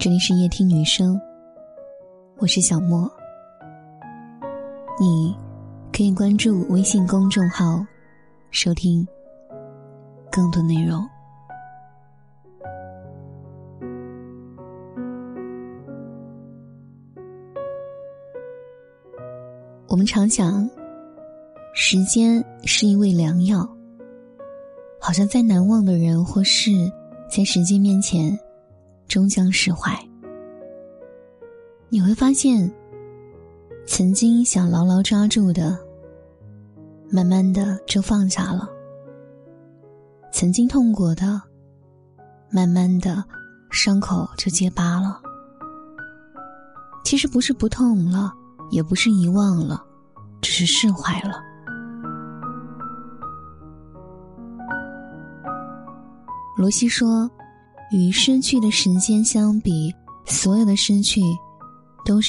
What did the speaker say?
这里是夜听女生，我是小莫。你可以关注微信公众号，收听更多内容。我们常想，时间是一味良药，好像再难忘的人或事，在时间面前。终将释怀。你会发现，曾经想牢牢抓住的，慢慢的就放下了；曾经痛过的，慢慢的伤口就结疤了。其实不是不痛了，也不是遗忘了，只是释怀了。罗西说。与失去的时间相比，所有的失去，都是。